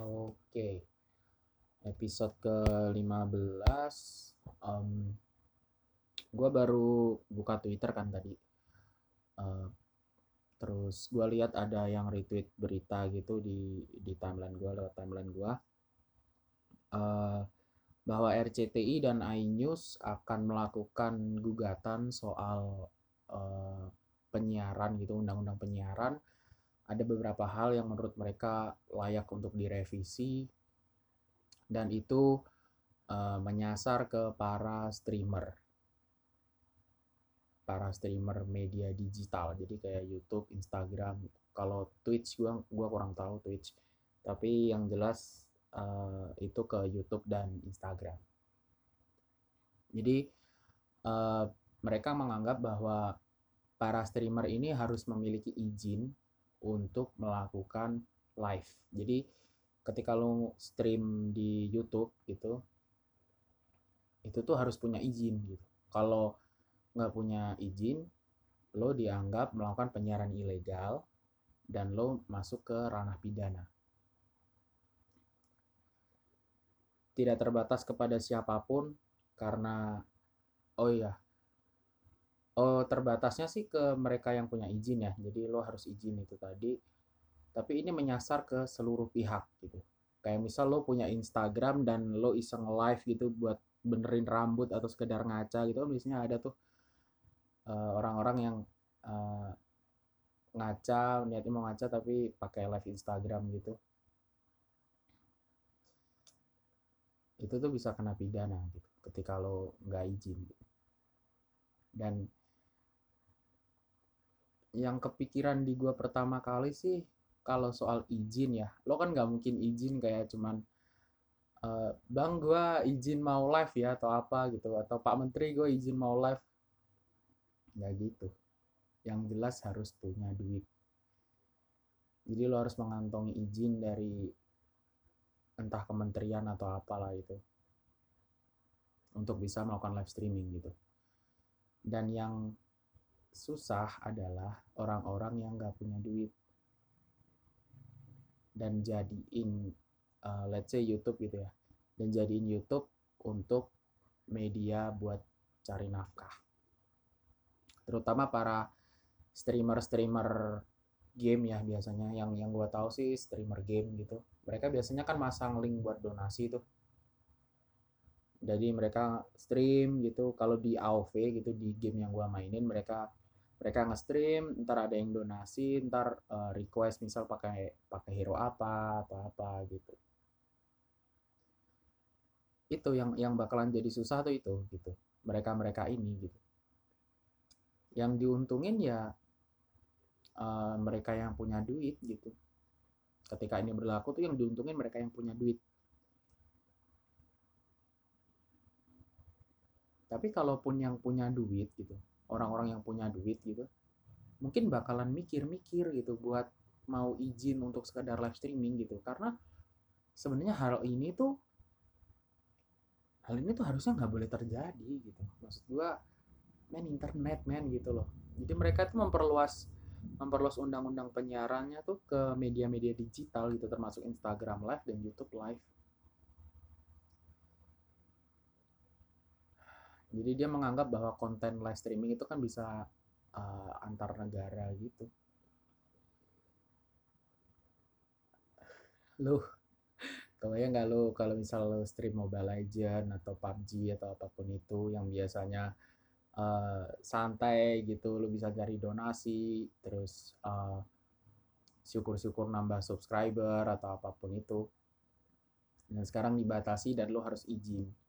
Oke. Episode ke-15 um, gua baru buka Twitter kan tadi. Uh, terus gua lihat ada yang retweet berita gitu di di timeline gua lewat timeline gua. Uh, bahwa RCTI dan iNews akan melakukan gugatan soal uh, penyiaran gitu, undang-undang penyiaran ada beberapa hal yang menurut mereka layak untuk direvisi dan itu uh, menyasar ke para streamer. Para streamer media digital jadi kayak YouTube, Instagram. Kalau Twitch gua gua kurang tahu Twitch. Tapi yang jelas uh, itu ke YouTube dan Instagram. Jadi uh, mereka menganggap bahwa para streamer ini harus memiliki izin untuk melakukan live. Jadi ketika lo stream di YouTube gitu, itu tuh harus punya izin gitu. Kalau nggak punya izin, lo dianggap melakukan penyiaran ilegal dan lo masuk ke ranah pidana. Tidak terbatas kepada siapa pun karena oh iya Oh, terbatasnya sih ke mereka yang punya izin ya. Jadi lo harus izin itu tadi. Tapi ini menyasar ke seluruh pihak gitu. Kayak misal lo punya Instagram dan lo iseng live gitu buat benerin rambut atau sekedar ngaca gitu kan biasanya ada tuh uh, orang-orang yang uh, ngaca niatnya mau ngaca tapi pakai live Instagram gitu itu tuh bisa kena pidana gitu ketika lo nggak izin gitu. dan yang kepikiran di gua pertama kali sih kalau soal izin ya. Lo kan nggak mungkin izin kayak cuman e, bang gua izin mau live ya atau apa gitu. Atau pak menteri gue izin mau live. Nggak gitu. Yang jelas harus punya duit. Jadi lo harus mengantongi izin dari entah kementerian atau apalah itu untuk bisa melakukan live streaming gitu. Dan yang susah adalah orang-orang yang nggak punya duit. Dan jadiin uh, let's say YouTube gitu ya. Dan jadiin YouTube untuk media buat cari nafkah. Terutama para streamer-streamer game ya biasanya. Yang yang gue tahu sih streamer game gitu. Mereka biasanya kan masang link buat donasi tuh jadi mereka stream gitu kalau di AOV gitu di game yang gue mainin mereka mereka nge-stream, ntar ada yang donasi, ntar uh, request misal pakai pakai hero apa atau apa gitu. Itu yang yang bakalan jadi susah tuh itu gitu. Mereka-mereka ini gitu. Yang diuntungin ya uh, mereka yang punya duit gitu. Ketika ini berlaku tuh yang diuntungin mereka yang punya duit. Tapi kalaupun yang punya duit gitu, orang-orang yang punya duit gitu mungkin bakalan mikir-mikir gitu buat mau izin untuk sekadar live streaming gitu. Karena sebenarnya hal ini tuh hal ini tuh harusnya nggak boleh terjadi gitu. Maksud gua main internet men gitu loh. Jadi mereka tuh memperluas memperluas undang-undang penyiarannya tuh ke media-media digital gitu termasuk Instagram live dan YouTube live jadi dia menganggap bahwa konten live streaming itu kan bisa uh, antar negara gitu. Lu ya nggak lu kalau misal lu stream Mobile Legend atau PUBG atau apa pun itu yang biasanya uh, santai gitu lu bisa cari donasi terus uh, syukur-syukur nambah subscriber atau apa pun itu. Dan sekarang dibatasi dan lu harus izin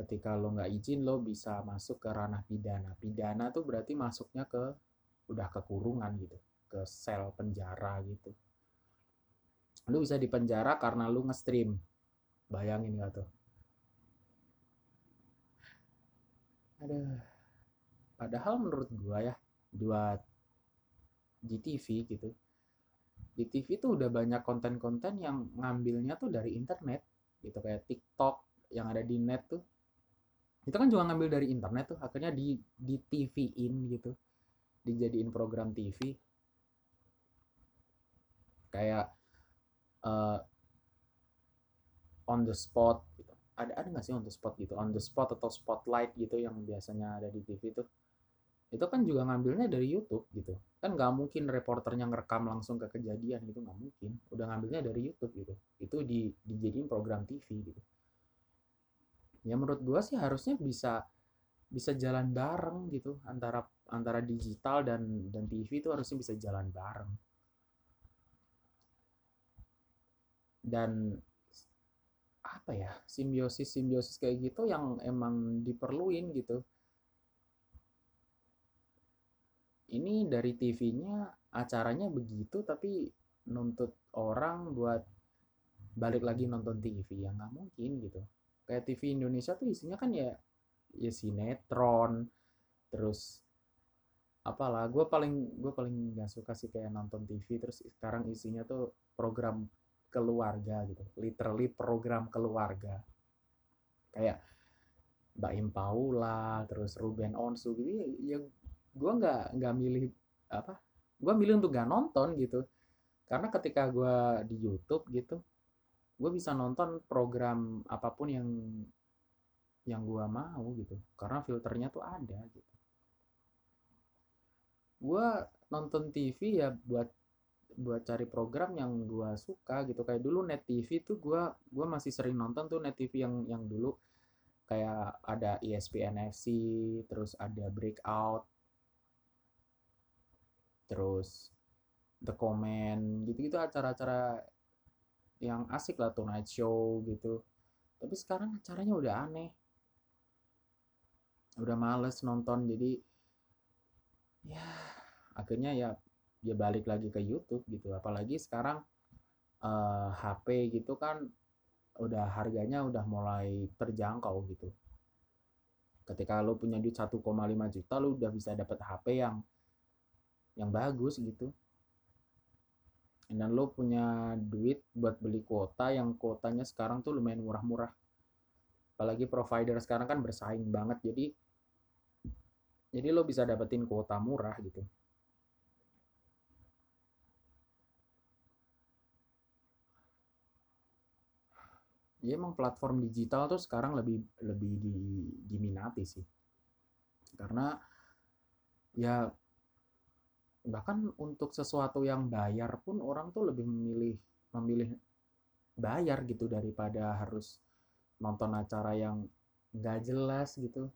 ketika lo nggak izin lo bisa masuk ke ranah pidana. Pidana tuh berarti masuknya ke udah ke kurungan gitu ke sel penjara gitu. Lo bisa dipenjara karena lo nge-stream. Bayangin gak tuh? Ada padahal menurut gua ya di TV gitu di TV tuh udah banyak konten-konten yang ngambilnya tuh dari internet gitu kayak TikTok yang ada di net tuh itu kan juga ngambil dari internet tuh akhirnya di di TV-in gitu. Dijadiin program TV kayak uh, on the spot gitu. Ada ada nggak sih on the spot gitu? On the spot atau spotlight gitu yang biasanya ada di TV itu itu kan juga ngambilnya dari YouTube gitu. Kan nggak mungkin reporternya ngerekam langsung ke kejadian gitu nggak mungkin. Udah ngambilnya dari YouTube gitu. Itu di dijadiin program TV gitu ya menurut gua sih harusnya bisa bisa jalan bareng gitu antara antara digital dan dan TV itu harusnya bisa jalan bareng. Dan apa ya simbiosis simbiosis kayak gitu yang emang diperluin gitu. Ini dari TV-nya acaranya begitu tapi nuntut orang buat balik lagi nonton TV yang nggak mungkin gitu kayak TV Indonesia tuh isinya kan ya ya sinetron terus apalah gue paling gue paling nggak suka sih kayak nonton TV terus sekarang isinya tuh program keluarga gitu literally program keluarga. Kayak Mbak Im Paula terus Ruben Onsu gitu ya, ya gue nggak nggak milih apa gue milih untuk gak nonton gitu. Karena ketika gue di YouTube gitu gue bisa nonton program apa pun yang yang gue mau gitu. Karena filternya tuh ada gitu. Gue nonton TV ya buat buat cari program yang gue suka gitu. Kayak dulu net TV tuh gue gue masih sering nonton tuh net TV yang yang dulu. Kayak ada ESPN FC terus ada Breakout. Terus The Comment gitu-gitu acara-acara yang asik lah Tonight Show gitu. Tapi sekarang acaranya udah aneh. Udah males nonton jadi ya akhirnya ya ya balik lagi ke YouTube gitu. Apalagi sekarang uh, eh, HP gitu kan udah harganya udah mulai terjangkau gitu. Ketika lo punya duit 1,5 juta lo udah bisa dapat HP yang yang bagus gitu dan lo punya duit buat beli kuota yang kuotanya sekarang tuh lumayan murah-murah. Apalagi provider sekarang kan bersaing banget jadi jadi lo bisa dapetin kuota murah gitu. Ya emang platform digital tuh sekarang lebih lebih di, diminati sih. Karena ya bahkan untuk sesuatu yang bayar pun orang tuh lebih memilih memilih bayar gitu daripada harus nonton acara yang nggak jelas gitu.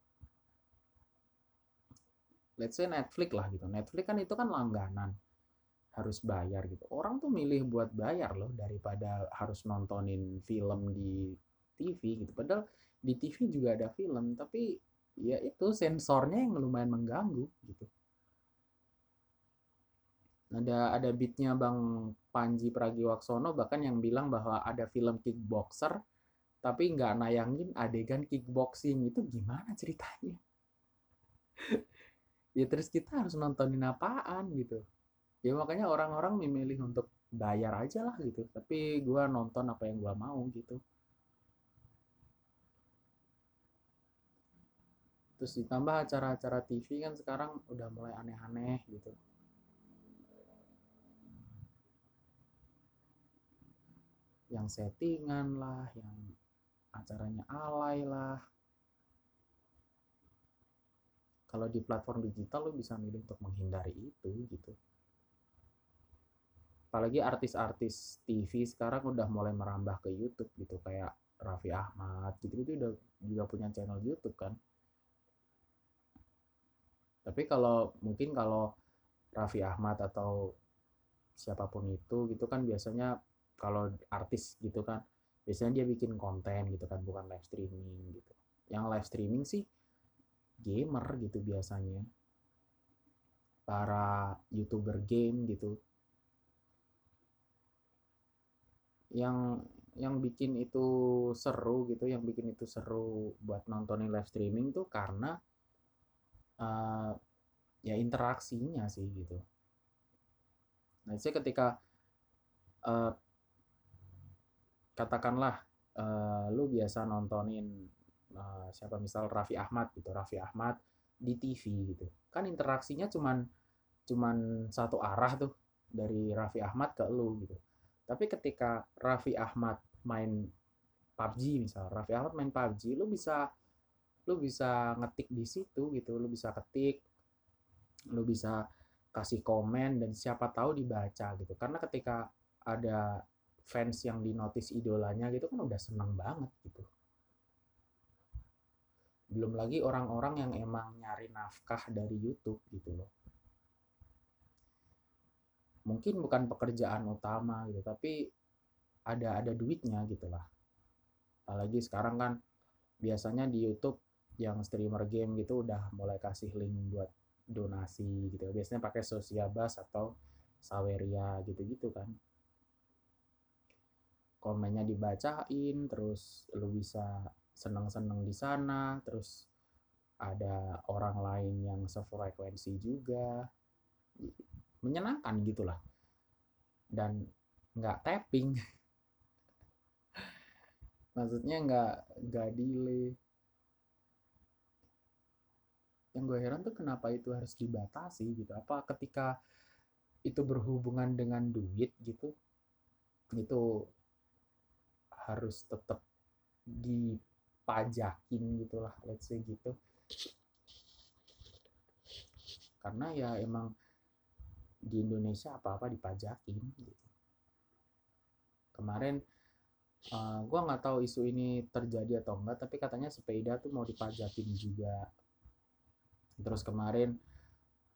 Let's say Netflix lah gitu. Netflix kan itu kan langganan harus bayar gitu. Orang tuh milih buat bayar loh daripada harus nontonin film di TV gitu. Padahal di TV juga ada film tapi ya itu sensornya yang lumayan mengganggu gitu ada ada beatnya Bang Panji Pragiwaksono bahkan yang bilang bahwa ada film kickboxer tapi nggak nayangin adegan kickboxing. Itu gimana ceritanya? Ya terus kita harus nontonin apaan gitu. Ya makanya orang-orang memilih untuk bayar aja lah gitu. Tapi gue nonton apa yang gue mau gitu. Terus ditambah acara-acara TV kan sekarang udah mulai aneh-aneh gitu yang settingan lah, yang acaranya alay lah. Kalau di platform digital lo bisa milih untuk menghindari itu gitu. Apalagi artis-artis TV sekarang udah mulai merambah ke YouTube gitu kayak Raffi Ahmad gitu-gitu udah juga punya channel YouTube kan. Tapi kalau mungkin kalau Raffi Ahmad atau siapa pun itu gitu kan biasanya kalau artis gitu kan biasanya dia bikin konten gitu kan bukan live streaming gitu. Yang live streaming sih gamer gitu biasanya. Para youtuber game gitu. Yang yang bikin itu seru gitu yang bikin itu seru buat nontonin live streaming tuh karena uh, ya interaksinya sih gitu. Nah saya ketika uh, katakanlah uh, lu biasa nontonin uh, siapa misal Raffi Ahmad gitu Raffi Ahmad di TV gitu. Kan interaksinya cuman cuman satu arah tuh dari Raffi Ahmad ke lu gitu. Tapi ketika Raffi Ahmad main PUBG misal Raffi Ahmad main PUBG lu bisa lu bisa ngetik di situ gitu lu bisa ketik lu bisa kasih komen dan siapa tahu dibaca gitu. Karena ketika ada fans yang dinotis idolanya gitu kan udah seneng banget gitu. Belum lagi orang-orang yang emang nyari nafkah dari YouTube gitu loh. Mungkin bukan pekerjaan utama gitu tapi ada ada duitnya gitu lah. Apalagi sekarang kan biasanya di YouTube yang streamer game gitu udah mulai kasih link buat donasi gitu. Biasanya pakai Sosiabas atau Saweria gitu-gitu kan komennya dibacain terus lu bisa seneng-seneng di sana terus ada orang lain yang sefrekuensi juga. Menyenangkan gitulah. Dan nggak tapping. Maksudnya nggak nggak delay. Yang gue heran tuh kenapa itu harus dibatasi gitu? Apa ketika itu berhubungan dengan duit gitu itu harus tetap di pajakin gitulah let's say gitu karena ya emang di Indonesia apa-apa dipajakin gitu. kemarin uh, eh, gue nggak tahu isu ini terjadi atau enggak tapi katanya sepeda tuh mau dipajakin juga terus kemarin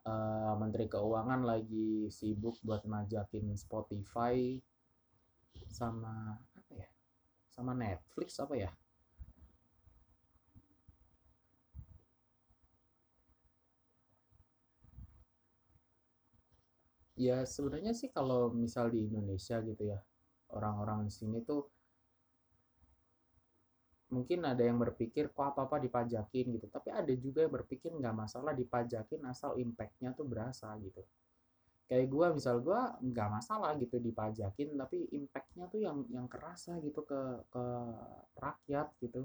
uh, Menteri Keuangan lagi sibuk buat majakin Spotify sama sama Netflix apa ya? Ya sebenarnya sih kalau misal di Indonesia gitu ya orang-orang di sini tuh mungkin ada yang berpikir kok apa apa dipajakin? gitu. Tapi ada juga yang berpikir nggak masalah dipajakin asal impactnya tuh berasa gitu kayak gue misal gue nggak masalah gitu dipajakin tapi impactnya tuh yang yang kerasa gitu ke ke rakyat gitu.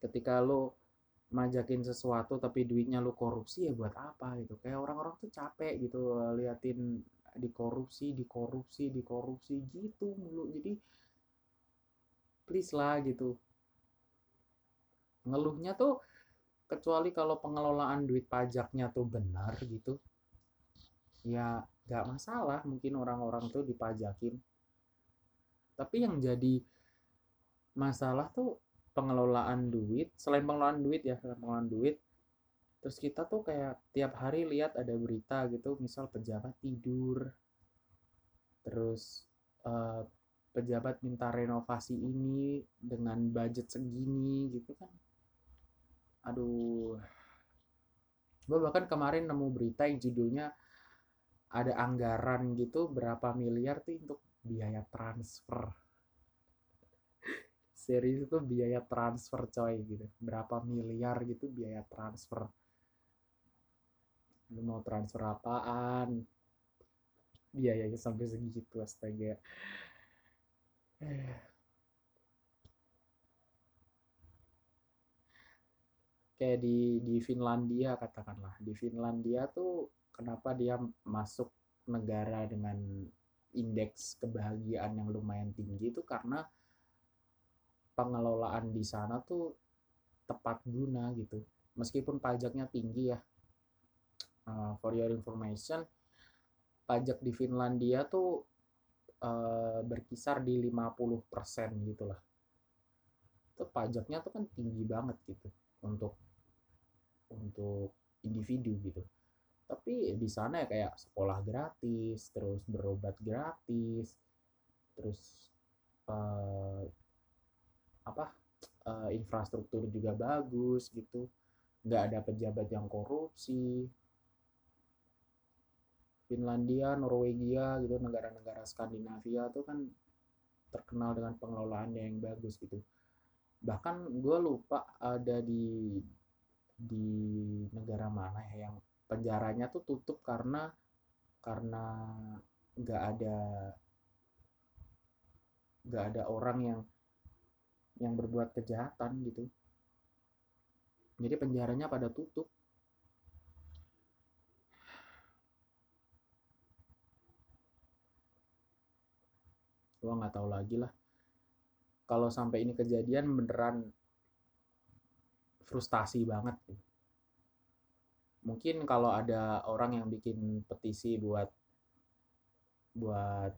Ketika lo majakin sesuatu tapi duitnya lu korupsi ya buat apa gitu? Kayak orang-orang tuh capek gitu liatin dikorupsi dikorupsi dikorupsi gitu mulu. Jadi please lah gitu. Ngeluhnya tuh kecuali kalau pengelolaan duit pajaknya tuh benar gitu ya nggak masalah mungkin orang-orang tuh dipajakin. Tapi yang jadi masalah tuh pengelolaan duit selain pengelolaan duit ya selain pengelolaan duit terus kita tuh kayak tiap hari lihat ada berita gitu misal pejabat tidur terus uh, pejabat minta renovasi ini dengan budget segini gitu kan. Aduh. Gue bahkan kemarin nemu berita yang judulnya ada anggaran gitu berapa miliar tuh untuk biaya transfer. Series itu biaya transfer coy gitu. Berapa miliar gitu biaya transfer. Lu mau transfer apaan? Biayanya sampai segitu astaga. Kayak di di Finlandia katakanlah. Di Finlandia tuh kenapa dia masuk negara dengan indeks kebahagiaan yang lumayan tinggi itu karena pengelolaan di sana tuh tepat guna gitu. Meskipun pajaknya tinggi ya. Uh, for your information pajak di Finlandia tuh uh, berkisar di 50% gitu lah. Itu pajaknya tuh kan tinggi banget gitu untuk untuk individu gitu tapi di sana ya kayak sekolah gratis terus berobat gratis terus uh, apa uh, infrastruktur juga bagus gitu. Nggak ada pejabat yang korupsi. Finlandia Norwegia gitu negara-negara Skandinavia tuh kan terkenal dengan pengelolaannya yang bagus gitu. Bahkan gue lupa ada di di negara mana ya yang penjaranya tuh tutup karena karena nggak ada nggak ada orang yang yang berbuat kejahatan gitu. Jadi penjaranya pada tutup. Gua nggak tahu lagi lah. Kalau sampai ini kejadian beneran frustasi banget. gitu mungkin kalau ada orang yang bikin petisi buat buat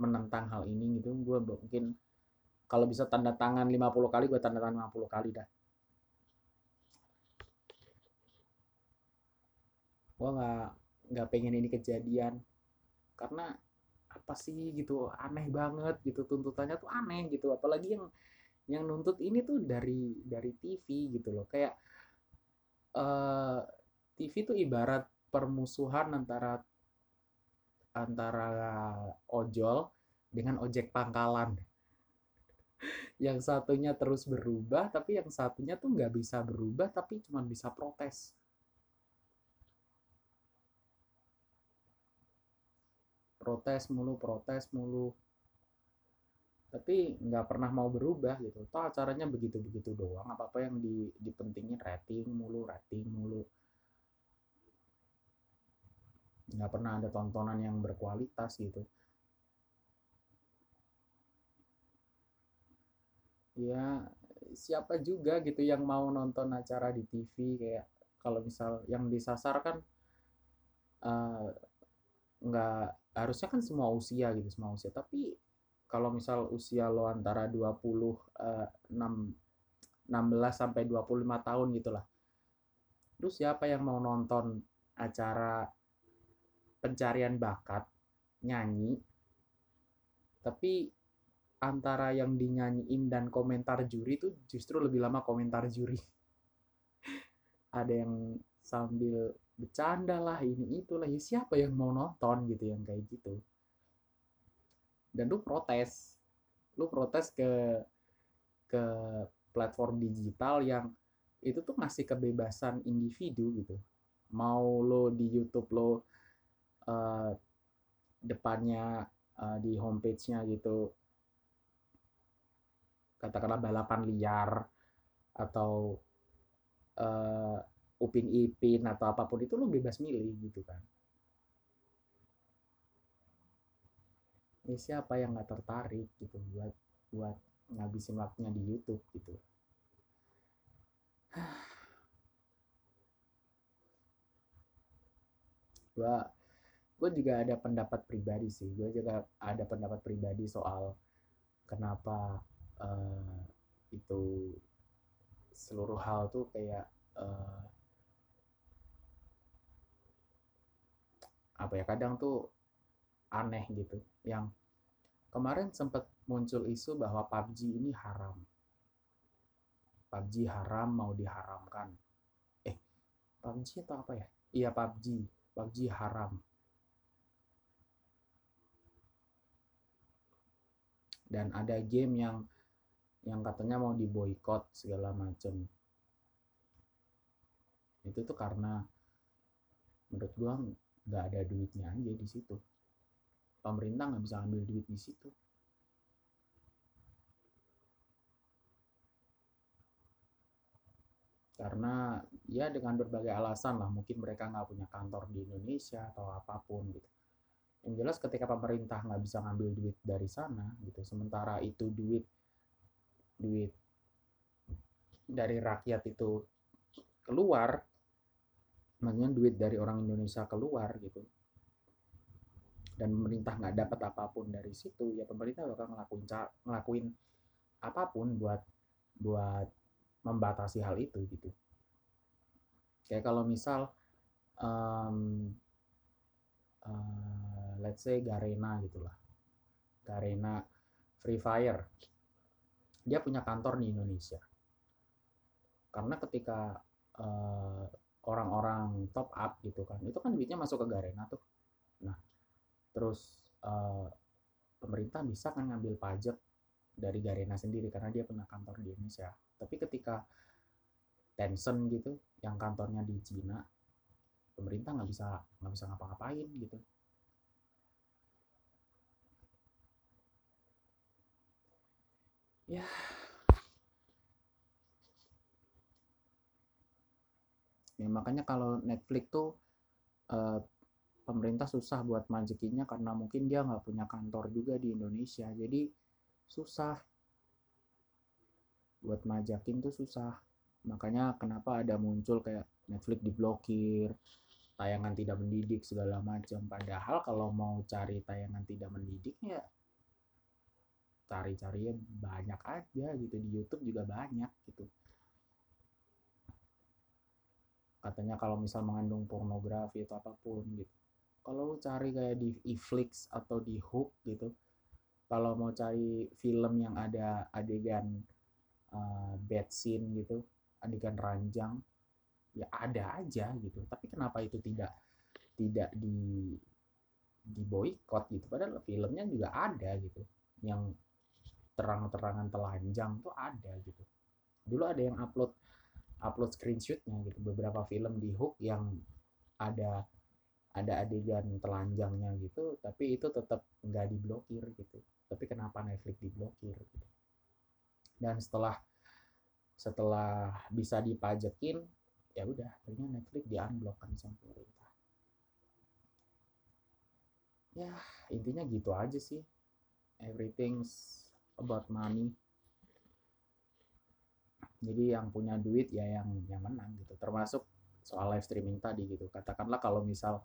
menentang hal ini gitu gue mungkin kalau bisa tanda tangan 50 kali gue tanda tangan 50 kali dah. Gue nggak nggak pengen ini kejadian. Karena apa sih gitu aneh banget gitu tuntutannya tuh aneh gitu. Apalagi yang yang nuntut ini tuh dari dari TV gitu loh. Kayak eh, TV tuh ibarat permusuhan antara antara ojol dengan ojek pangkalan. Yang satunya terus berubah tapi yang satunya tuh nggak bisa berubah tapi cuma bisa protes. Protes mulu protes mulu tapi nggak pernah mau berubah gitu. Toh acaranya begitu begitu doang apa apa yang di dipentingin rating mulu rating mulu. Nggak pernah ada tontonan yang berkualitas gitu. Ya siapa juga gitu yang mau nonton acara di TV kayak kalau misal yang disasar kan uh, nggak harusnya kan semua usia gitu semua usia. Tapi kalau misal usia lo antara 20 uh, 6 16 sampai 25 tahun gitulah terus siapa yang mau nonton acara pencarian bakat nyanyi tapi antara yang dinyanyiin dan komentar juri itu justru lebih lama komentar juri. Ada yang sambil bercanda lah ini itulah ya siapa yang mau nonton gitu yang kayak gitu dan lu protes lu protes ke ke platform digital yang itu tuh masih kebebasan individu gitu mau lo di YouTube lo uh, depannya uh, di homepage-nya gitu katakanlah balapan liar atau uh, Upin Ipin atau apa pun itu lo bebas milih gitu kan. Siapa yang nggak tertarik gitu buat buat ngabisin waktunya di YouTube gitu. gua gue juga ada pendapat pribadi sih gue juga ada pendapat pribadi soal kenapa uh, itu seluruh hal tuh kayak uh, apa ya kadang tuh aneh gitu yang kemarin sempat muncul isu bahwa PUBG ini haram. PUBG haram mau diharamkan. Eh PUBG atau apa ya? Iya PUBG PUBG haram. Dan ada game yang yang katanya mau diboykot segala macem. Itu tuh karena menurut gua nggak ada duitnya aja di situ pemerintah nggak bisa ambil duit di situ. Karena ya dengan berbagai alasan lah mungkin mereka nggak punya kantor di Indonesia atau apa pun gitu. Yang jelas ketika pemerintah nggak bisa ngambil duit dari sana gitu sementara itu duit duit dari rakyat itu keluar maksudnya duit dari orang Indonesia keluar gitu dan pemerintah nggak dapat apa pun dari situ ya pemerintah bakal ngelakuin ngelakuin apa pun buat buat membatasi hal itu gitu. Kayak kalau misal um, uh, let's say Garena gitulah Garena Free Fire. Dia punya kantor di Indonesia. Karena ketika uh, orang-orang top up gitu kan itu kan duitnya masuk ke Garena tuh terus uh, pemerintah bisa kan ngambil pajak dari Garena sendiri karena dia punya kantor di Indonesia. Tapi ketika Tencent gitu yang kantornya di Cina pemerintah nggak bisa nggak bisa ngapa-ngapain gitu. Ya. Ya makanya kalau Netflix tuh uh, pemerintah susah buat majekinya karena mungkin dia nggak punya kantor juga di Indonesia. Jadi susah. Buat majakin tuh susah. Makanya kenapa ada muncul kayak Netflix diblokir tayangan tidak mendidik segala macam. Padahal kalau mau cari tayangan tidak mendidik ya cari-carinya banyak aja gitu. Di YouTube juga banyak gitu. Katanya kalau misal mengandung pornografi atau apa pun gitu kalau cari kayak di Iflix atau di Hook gitu kalau mau cari film yang ada adegan uh, bad scene gitu adegan ranjang ya ada aja gitu. Tapi kenapa itu tidak tidak di di boykot gitu? Padahal filmnya juga ada gitu. Yang terang-terangan telanjang tuh ada gitu. Dulu ada yang upload upload screenshotnya gitu. Beberapa film di Hook yang ada ada adegan telanjangnya gitu tapi itu tetap nggak diblokir gitu. Tapi kenapa Netflix diblokir gitu. Dan setelah setelah bisa dipajekin ya udah akhirnya Netflix di unblock kan sama pemerintah. Ya intinya gitu aja sih. Everything's about money. Jadi yang punya duit ya yang yang menang gitu. Termasuk soal live streaming tadi gitu. Katakanlah kalau misal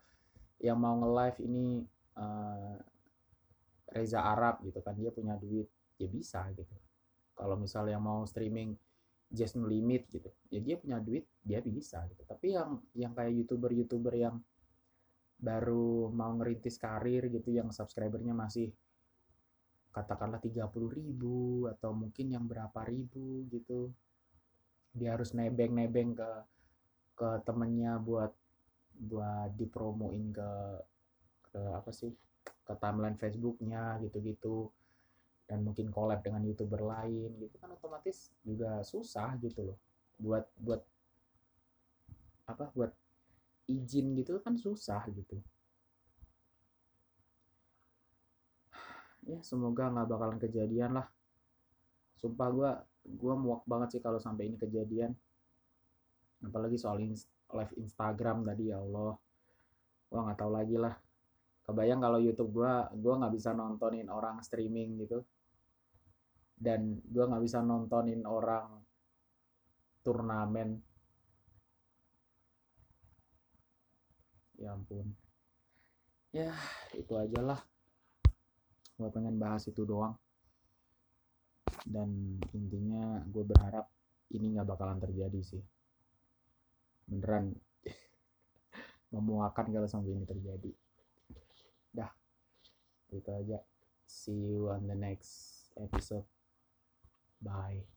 yang mau nge-live ini uh, Reza Arab gitu kan dia punya duit ya bisa gitu. Kalau misal yang mau streaming just no limit gitu ya dia punya duit dia bisa gitu. Tapi yang yang kayak youtuber youtuber yang baru mau ngerintis karir gitu yang subscribernya masih katakanlah 30 ribu atau mungkin yang berapa ribu gitu dia harus nebeng-nebeng ke ke temennya buat buat dipromoin ke ke apa sih ke timeline Facebooknya gitu-gitu. Dan mungkin collab dengan youtuber lain gitu kan otomatis juga susah gitu loh. Buat buat apa buat izin gitu kan susah gitu. Ya semoga nggak bakalan kejadian lah. Sumpah gue gue muak banget sih kalau sampai ini kejadian apalagi soal live Instagram tadi ya Allah. Gue nggak tahu lagi lah. Kebayang kalau YouTube gue gue nggak bisa nontonin orang streaming gitu. Dan gue nggak bisa nontonin orang turnamen. Ya ampun. Ya itu aja lah. Gue pengen bahas itu doang. Dan intinya gue berharap ini nggak bakalan terjadi sih beneran. Memuakan kalau sampai ini terjadi. Dah. Itu aja. See you on the next episode. Bye